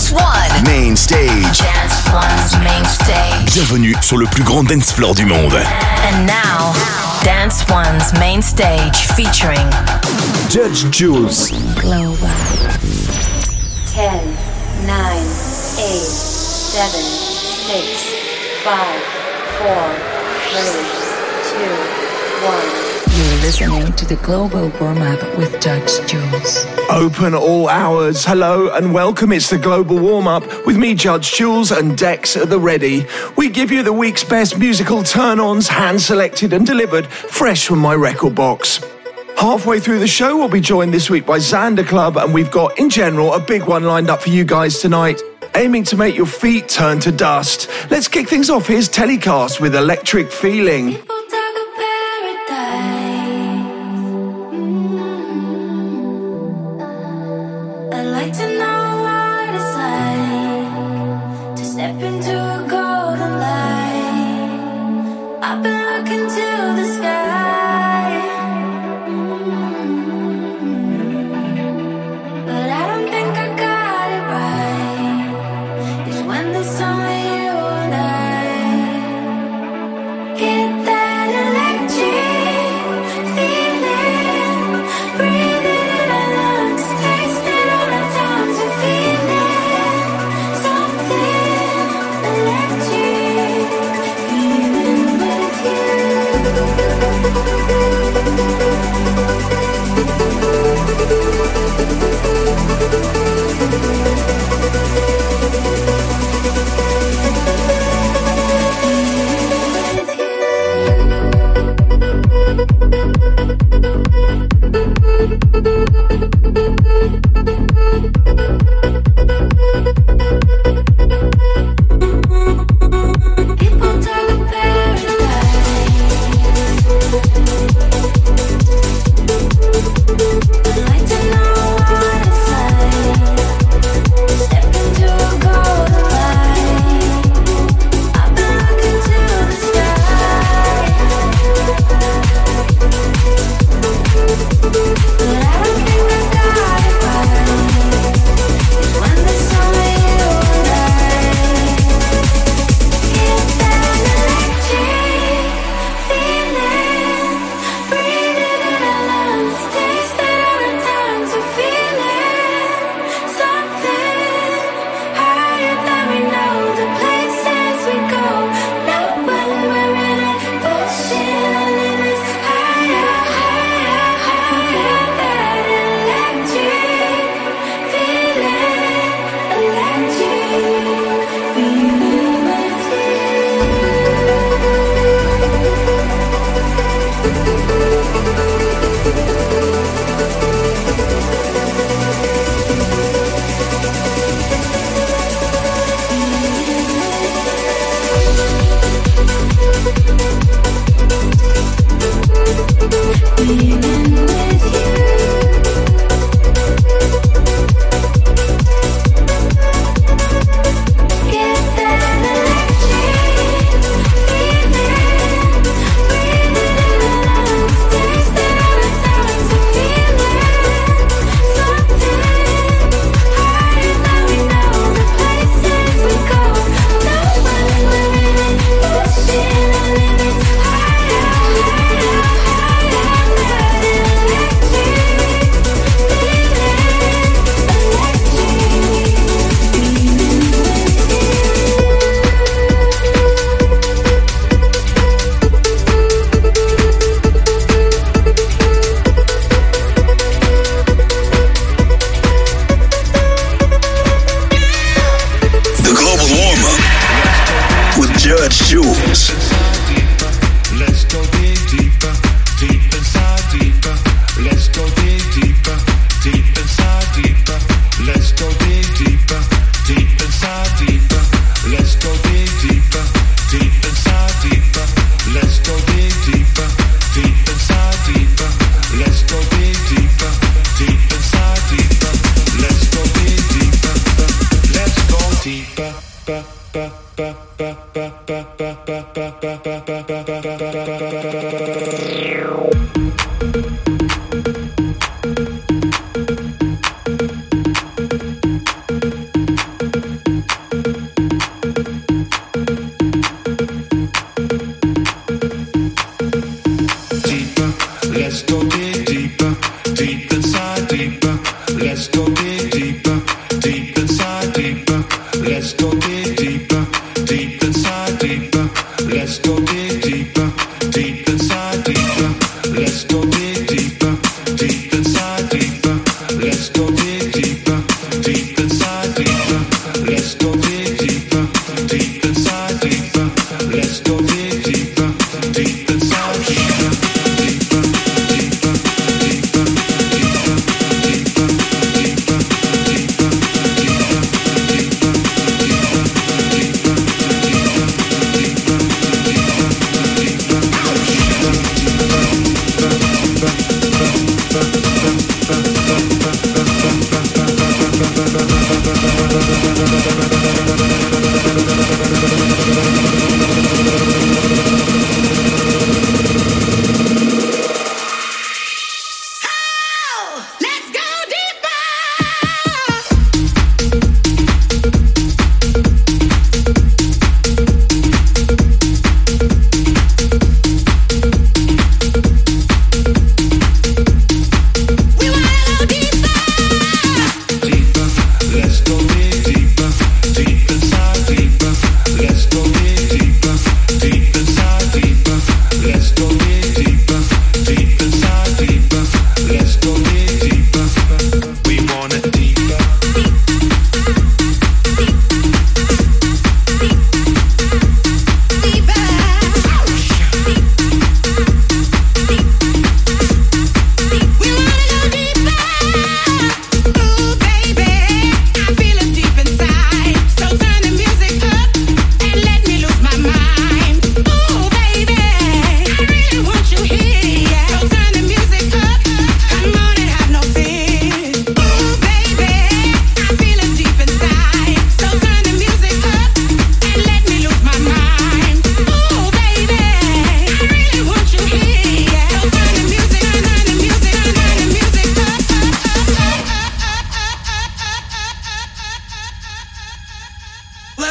Dance One. Main stage. Dance One's main stage. Bienvenue sur le plus grand dance floor du monde. And now, Dance One's main stage featuring Judge Jules. Global. 10, 9, 8, 7, 6, 5, 4, 3, 2, 1. You're listening to the Global Warm Up with Judge Jules. Open all hours. Hello and welcome. It's the Global Warm Up with me, Judge Jules, and Dex at the ready. We give you the week's best musical turn ons, hand selected and delivered fresh from my record box. Halfway through the show, we'll be joined this week by Xander Club, and we've got, in general, a big one lined up for you guys tonight. Aiming to make your feet turn to dust. Let's kick things off. Here's Telecast with Electric Feeling.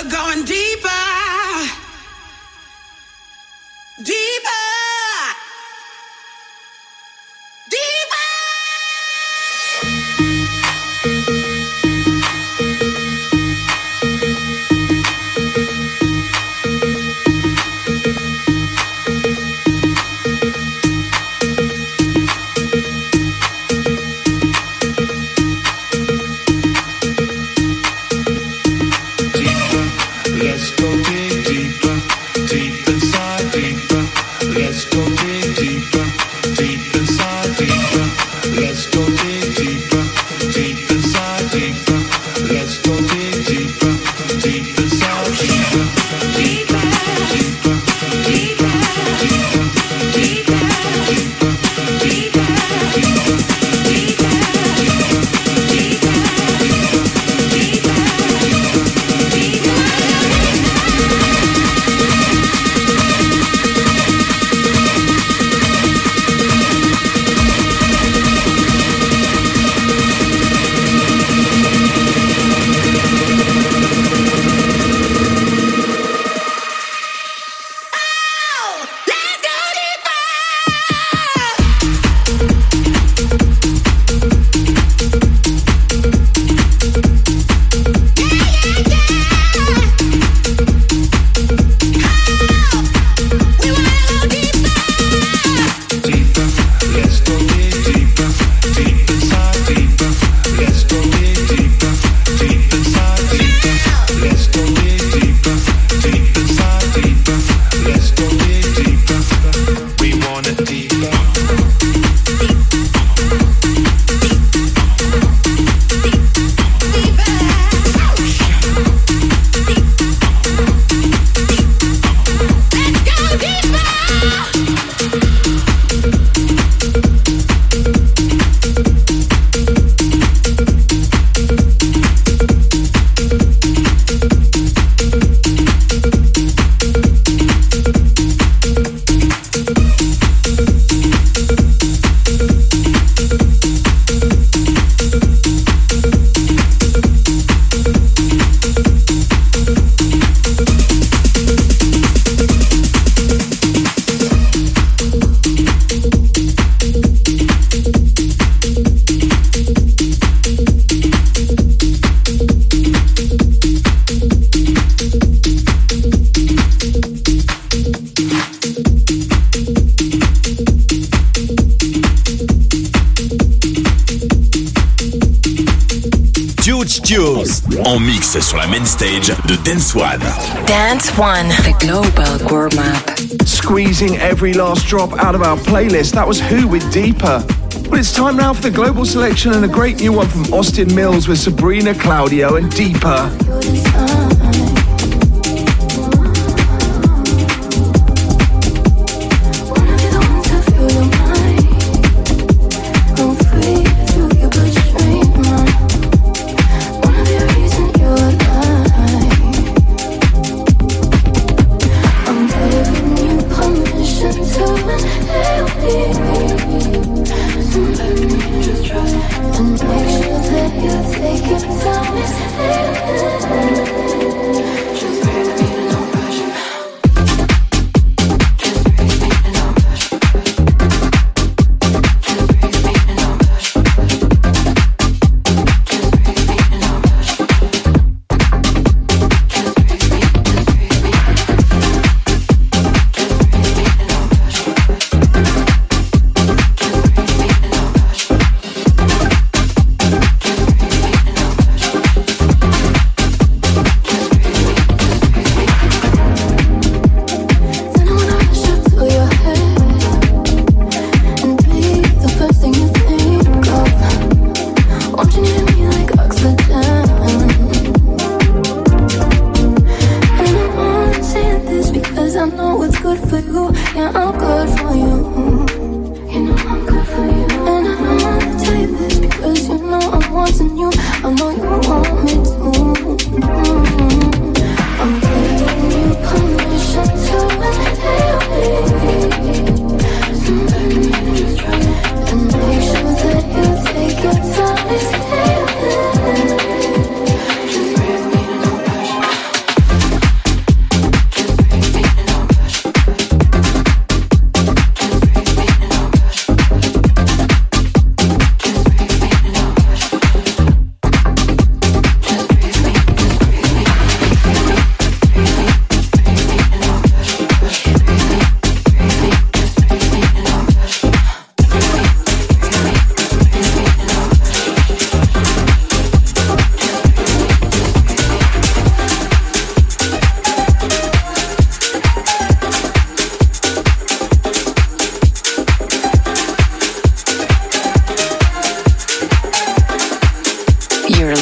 Sur Dance One. Dance One, the global core map. Squeezing every last drop out of our playlist, that was Who with Deeper. But it's time now for the global selection and a great new one from Austin Millz with Sabrina Claudio and Deeper.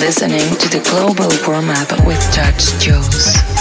listening to the Global Warm Up with Judge Jules.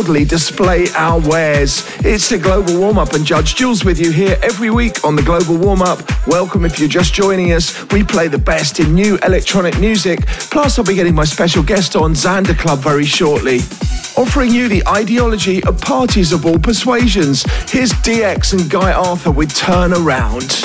Proudly display our wares, it's the Global Warm Up and Judge Jules with you here every week on the Global Warm Up. Welcome if you're just joining us. We play the best in new electronic music. Plus, I'll be getting my special guest on Xander Club very shortly offering you the ideology of parties of all persuasions. Here's DX and Guy Arthur with Turn Around.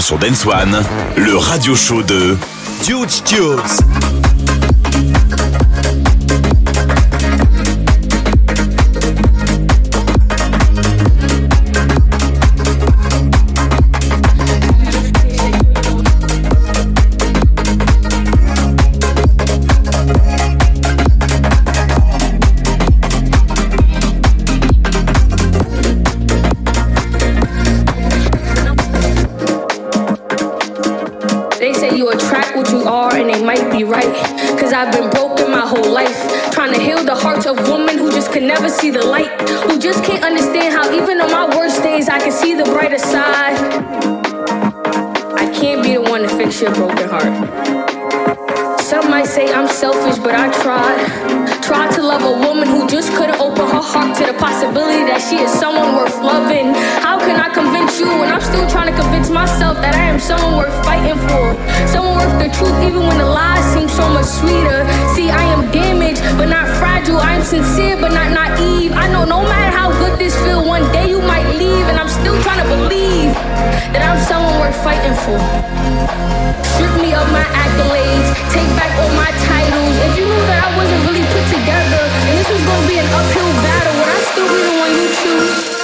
Sur Dance One, le radio show de Huge Tunes. Someone worth fighting for? Someone worth the truth, even when the lies seem so much sweeter. See, I am damaged, but not fragile. I am sincere, but not naive. I know no matter how good this feel, one day you might leave, and I'm still trying to believe that I'm someone worth fighting for. Strip me of my accolades, take back all my titles. If you knew that I wasn't really put together, and this was gonna be an uphill battle, would I still be the one you choose?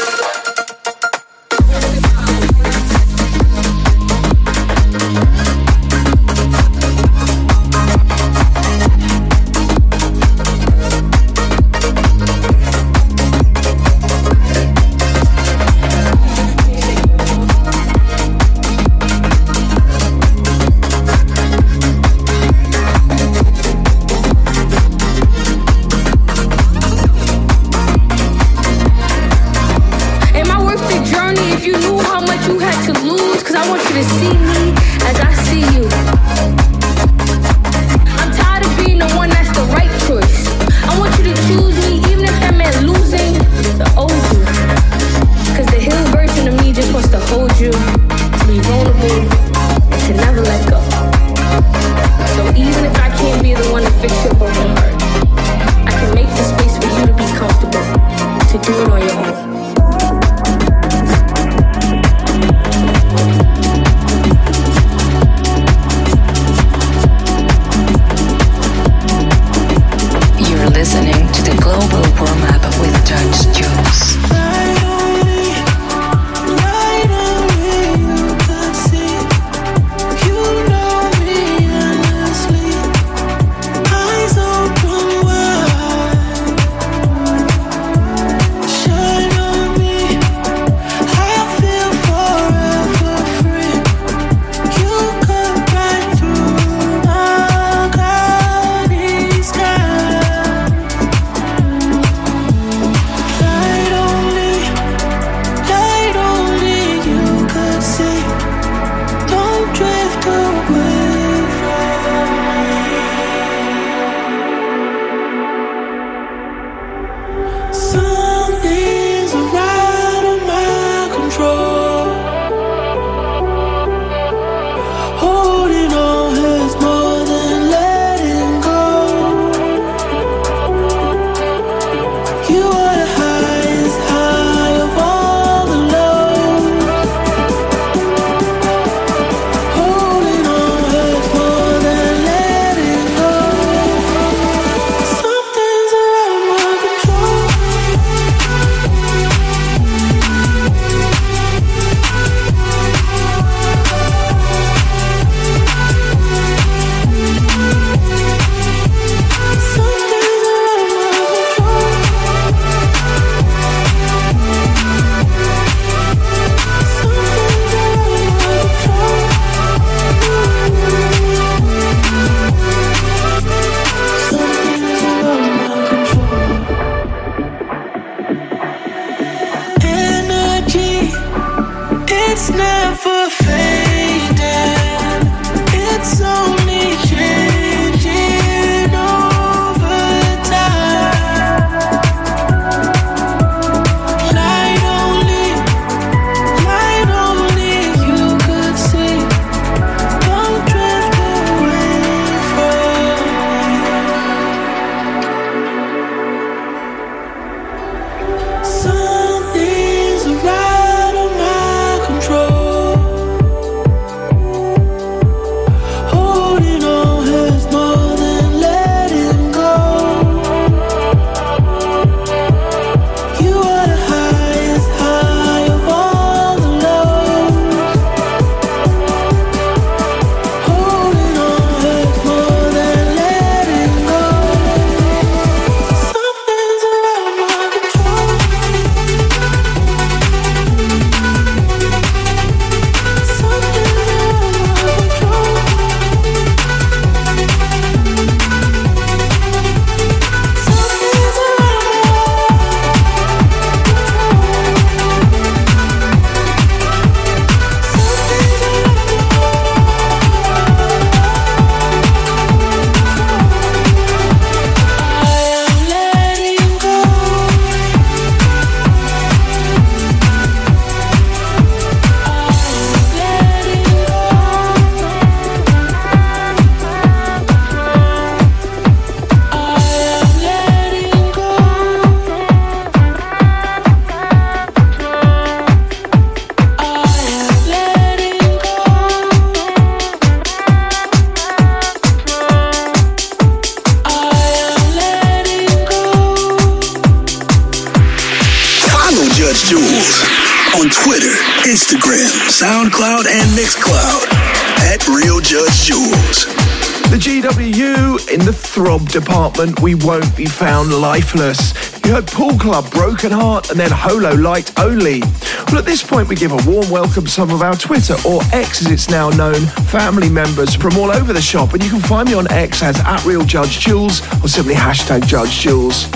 Department, we won't be found lifeless. You heard Pool Club, Broken Heart, and then Holo Light Only. Well, at this point, we give a warm welcome to some of our Twitter, or X as it's now known, family members from all over the shop. And you can find me on X as at Real Judge Jules, or simply hashtag Judge Jules.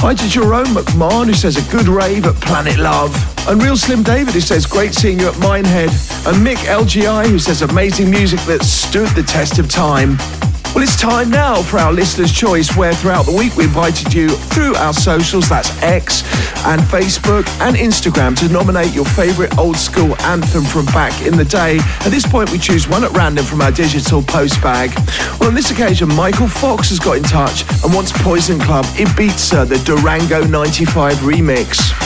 Hi to Jerome McMahon, who says a good rave at Planet Love. And Real Slim David, who says great seeing you at Minehead. And Mick LGI, who says amazing music that stood the test of time. Well, it's time now for our listener's choice, where throughout the week we invited you through our socials, that's X and Facebook and Instagram, to nominate your favourite old school anthem from back in the day. At this point, we choose one at random from our digital post bag. Well, on this occasion, Michael Fox has got in touch and wants Poison Club Ibiza, the Durango 95 remix.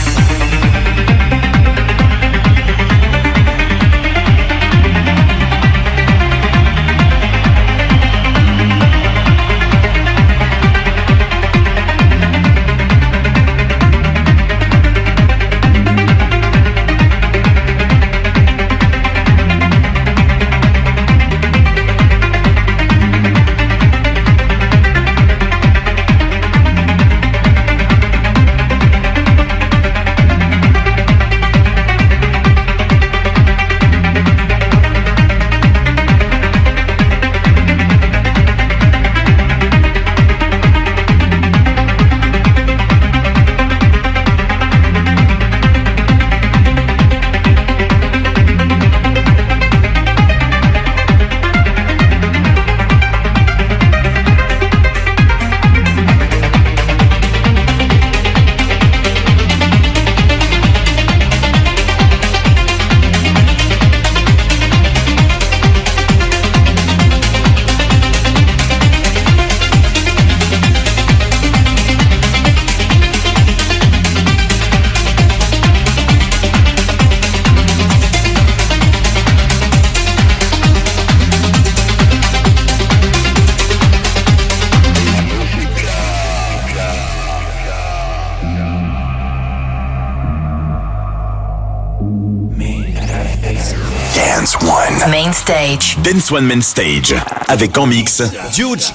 Stage. Dance One Main Stage. Avec en mix. Huge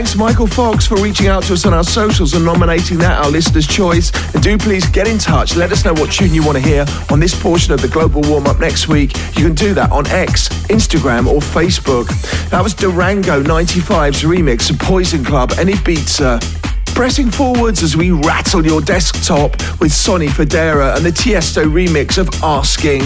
Jules. Michael Fox for reaching out to us on our socials and nominating that our listener's choice. And do please get in touch. Let us know what tune you want to hear on this portion of the global warm up next week. You can do that on X, Instagram, or Facebook. That was Durango 95's remix of Poison Club and Ibiza. Pressing forwards as we rattle your desktop with Sonny Fodera and the Tiesto remix of Asking.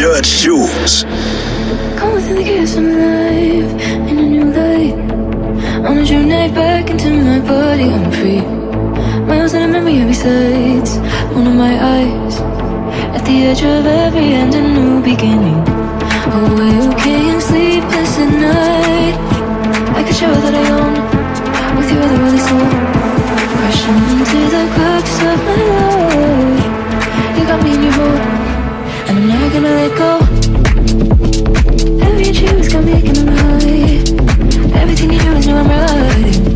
Judge Jules. Come within the gifts of life in a new light. On a journey back into my body, I'm free. Miles in a memory every sight, one of my eyes. At the edge of every end, a new beginning. Oh, Awake and sleepless at night. I could show that I own with your other soul. Crashing into the cracks of my life. You got me in your hold and I'm never gonna let go. Every tree was coming, making high. Everything you do is new umbrella.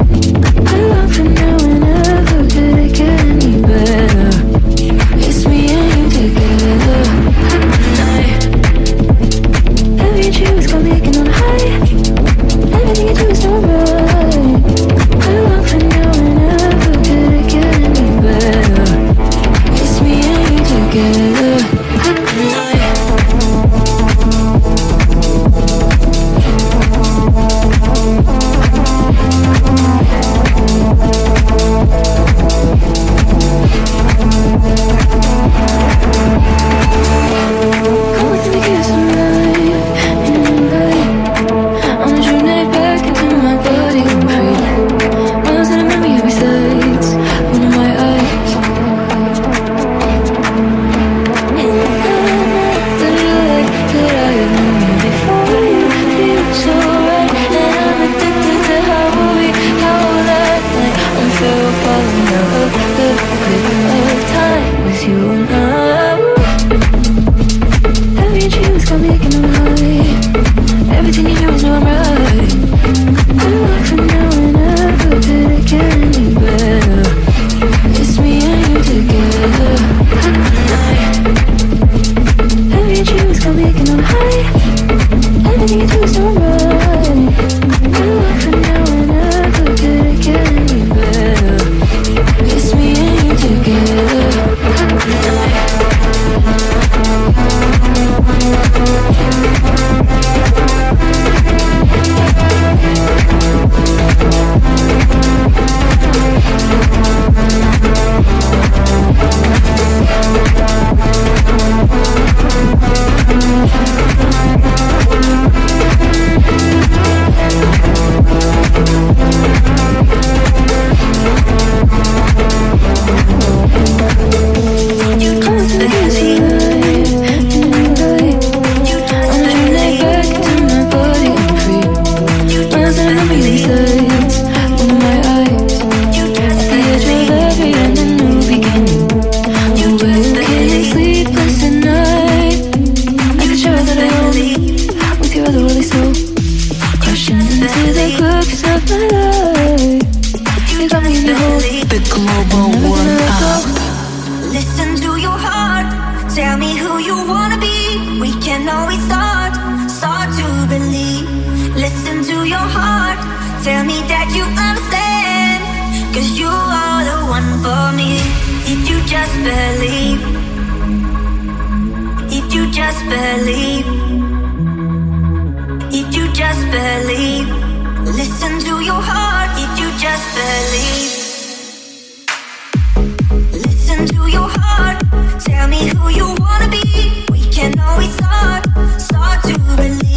Tell me who you wanna be. We can always start, start to believe.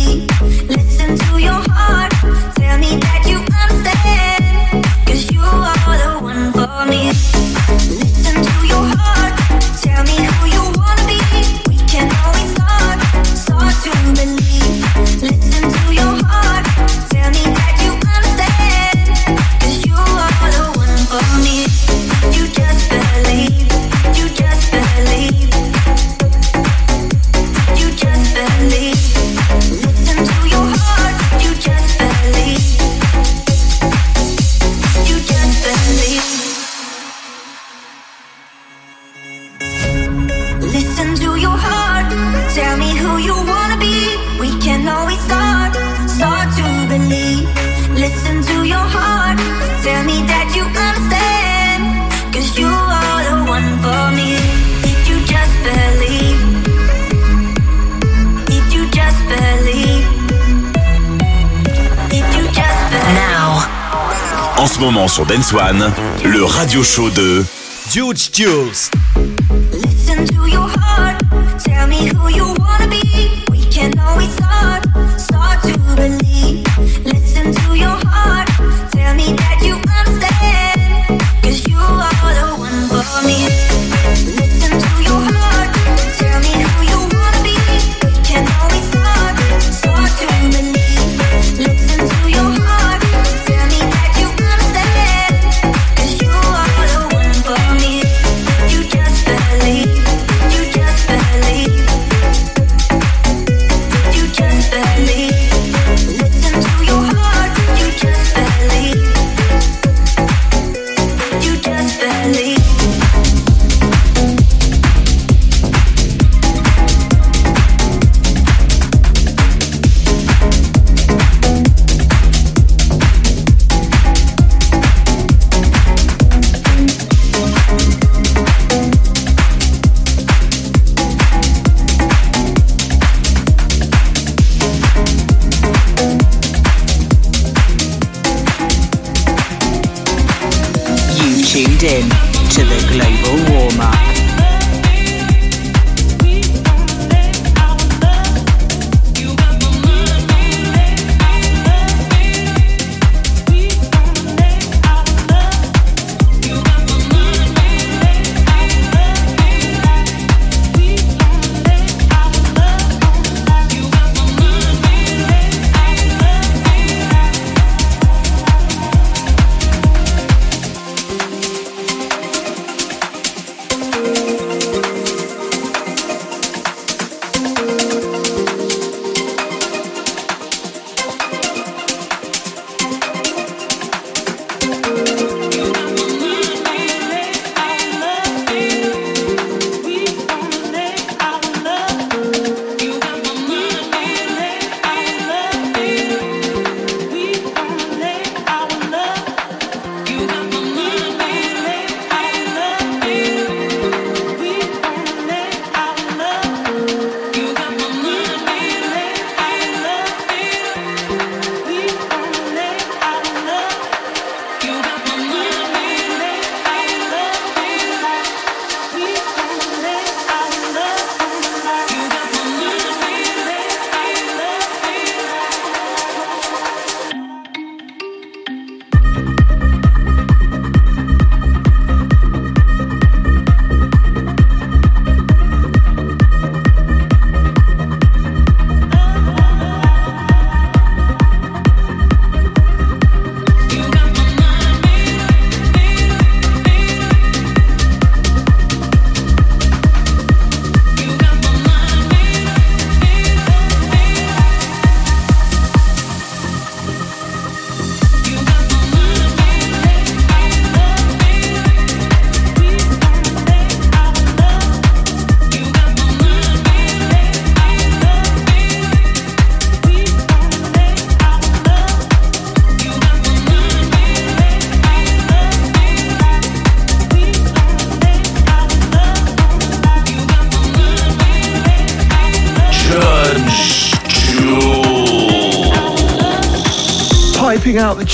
Dance One, le radio show de Huge Jules. Listen to your heart, tell me who you are.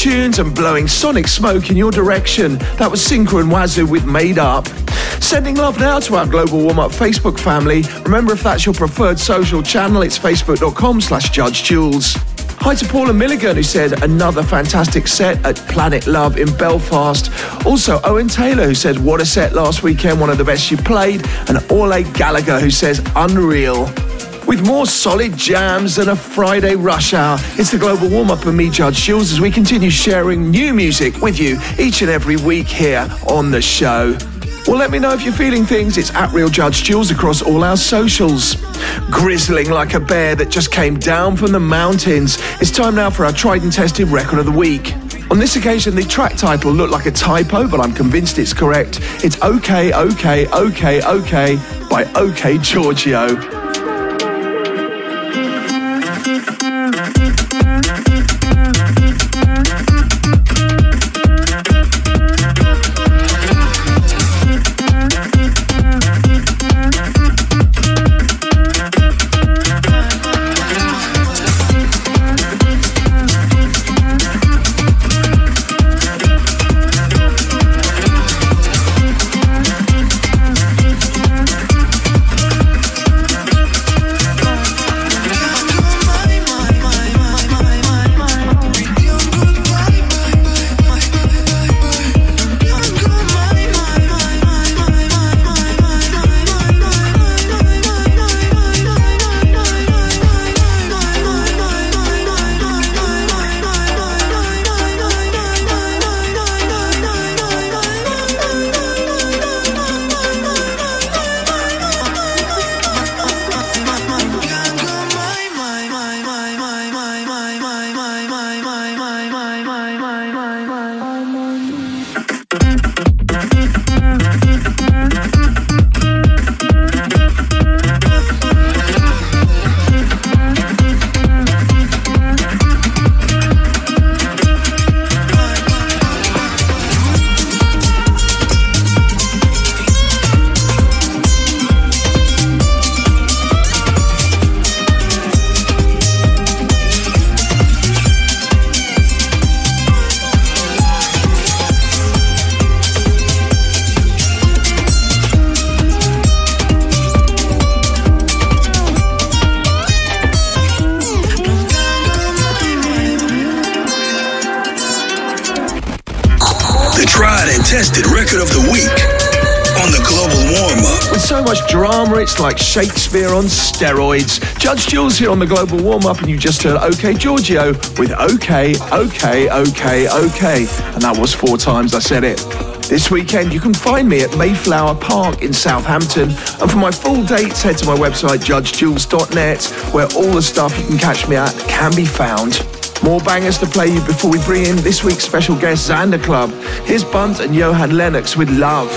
Tunes and blowing sonic smoke in your direction. That was Cinco and Wazoo with Made Up. Sending love now to our Global Warm Up Facebook family. Remember, if that's your preferred social channel, it's facebook.com slash Judge Jules. Hi to Paula Milligan, who said another fantastic set at Planet Love in Belfast. Also, Owen Taylor, who said, What a set last weekend, one of the best you played. And Orle Gallagher, who says, Unreal. With more solid jams than a Friday rush hour, it's the global warm up with me, Judge Jules, as we continue sharing new music with you each and every week here on the show. Well, let me know if you're feeling things. It's at Real Judge Jules across all our socials. Grizzling like a bear that just came down from the mountains. It's time now for our tried and tested record of the week. On this occasion, the track title looked like a typo, but I'm convinced it's correct. It's OK, OK, OK, OK by OK Giorgio. Drama, it's like Shakespeare on steroids. Judge Jules here on the Global Warm Up, and you just heard OK Giorgio with OK, OK, OK, OK. And that was four times I said it. This weekend, you can find me at Mayflower Park in Southampton. And for my full dates, head to my website, judgejules.net, where all the stuff you can catch me at can be found. More bangers to play you before we bring in this week's special guest, Xander Club. Here's Bunt and Johan Lennox with Love.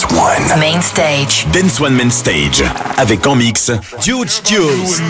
Dance One. Main Stage. Avec en mix Judge Jules.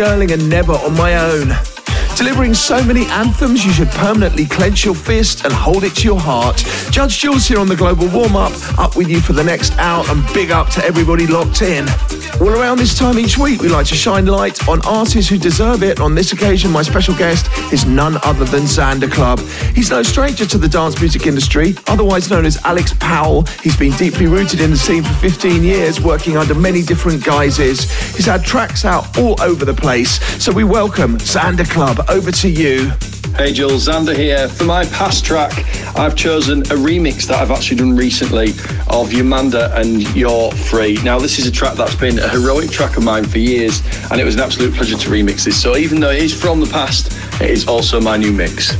Girling and Never on My Own. Delivering so many anthems, you should permanently clench your fist and hold it to your heart. Judge Jules here on the Global Warm Up, up with you for the next hour, and big up to everybody locked in. All around this time each week, we like to shine light on artists who deserve it. On this occasion, my special guest is none other than Xander Club. He's no stranger to the dance music industry, otherwise known as Alex Powell. He's been deeply rooted in the scene for 15 years, working under many different guises. He's had tracks out all over the place. So we welcome Xander Club. Over to you. Hey Jules, Xander here. For my past track, I've chosen a remix that I've actually done recently of Yomanda and You're Free. Now, this is a track that's been a heroic track of mine for years, and it was an absolute pleasure to remix this. So, even though it is from the past, it is also my new mix.